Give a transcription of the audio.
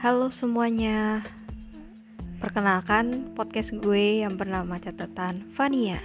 Halo semuanya, perkenalkan podcast gue yang bernama catatan Fania.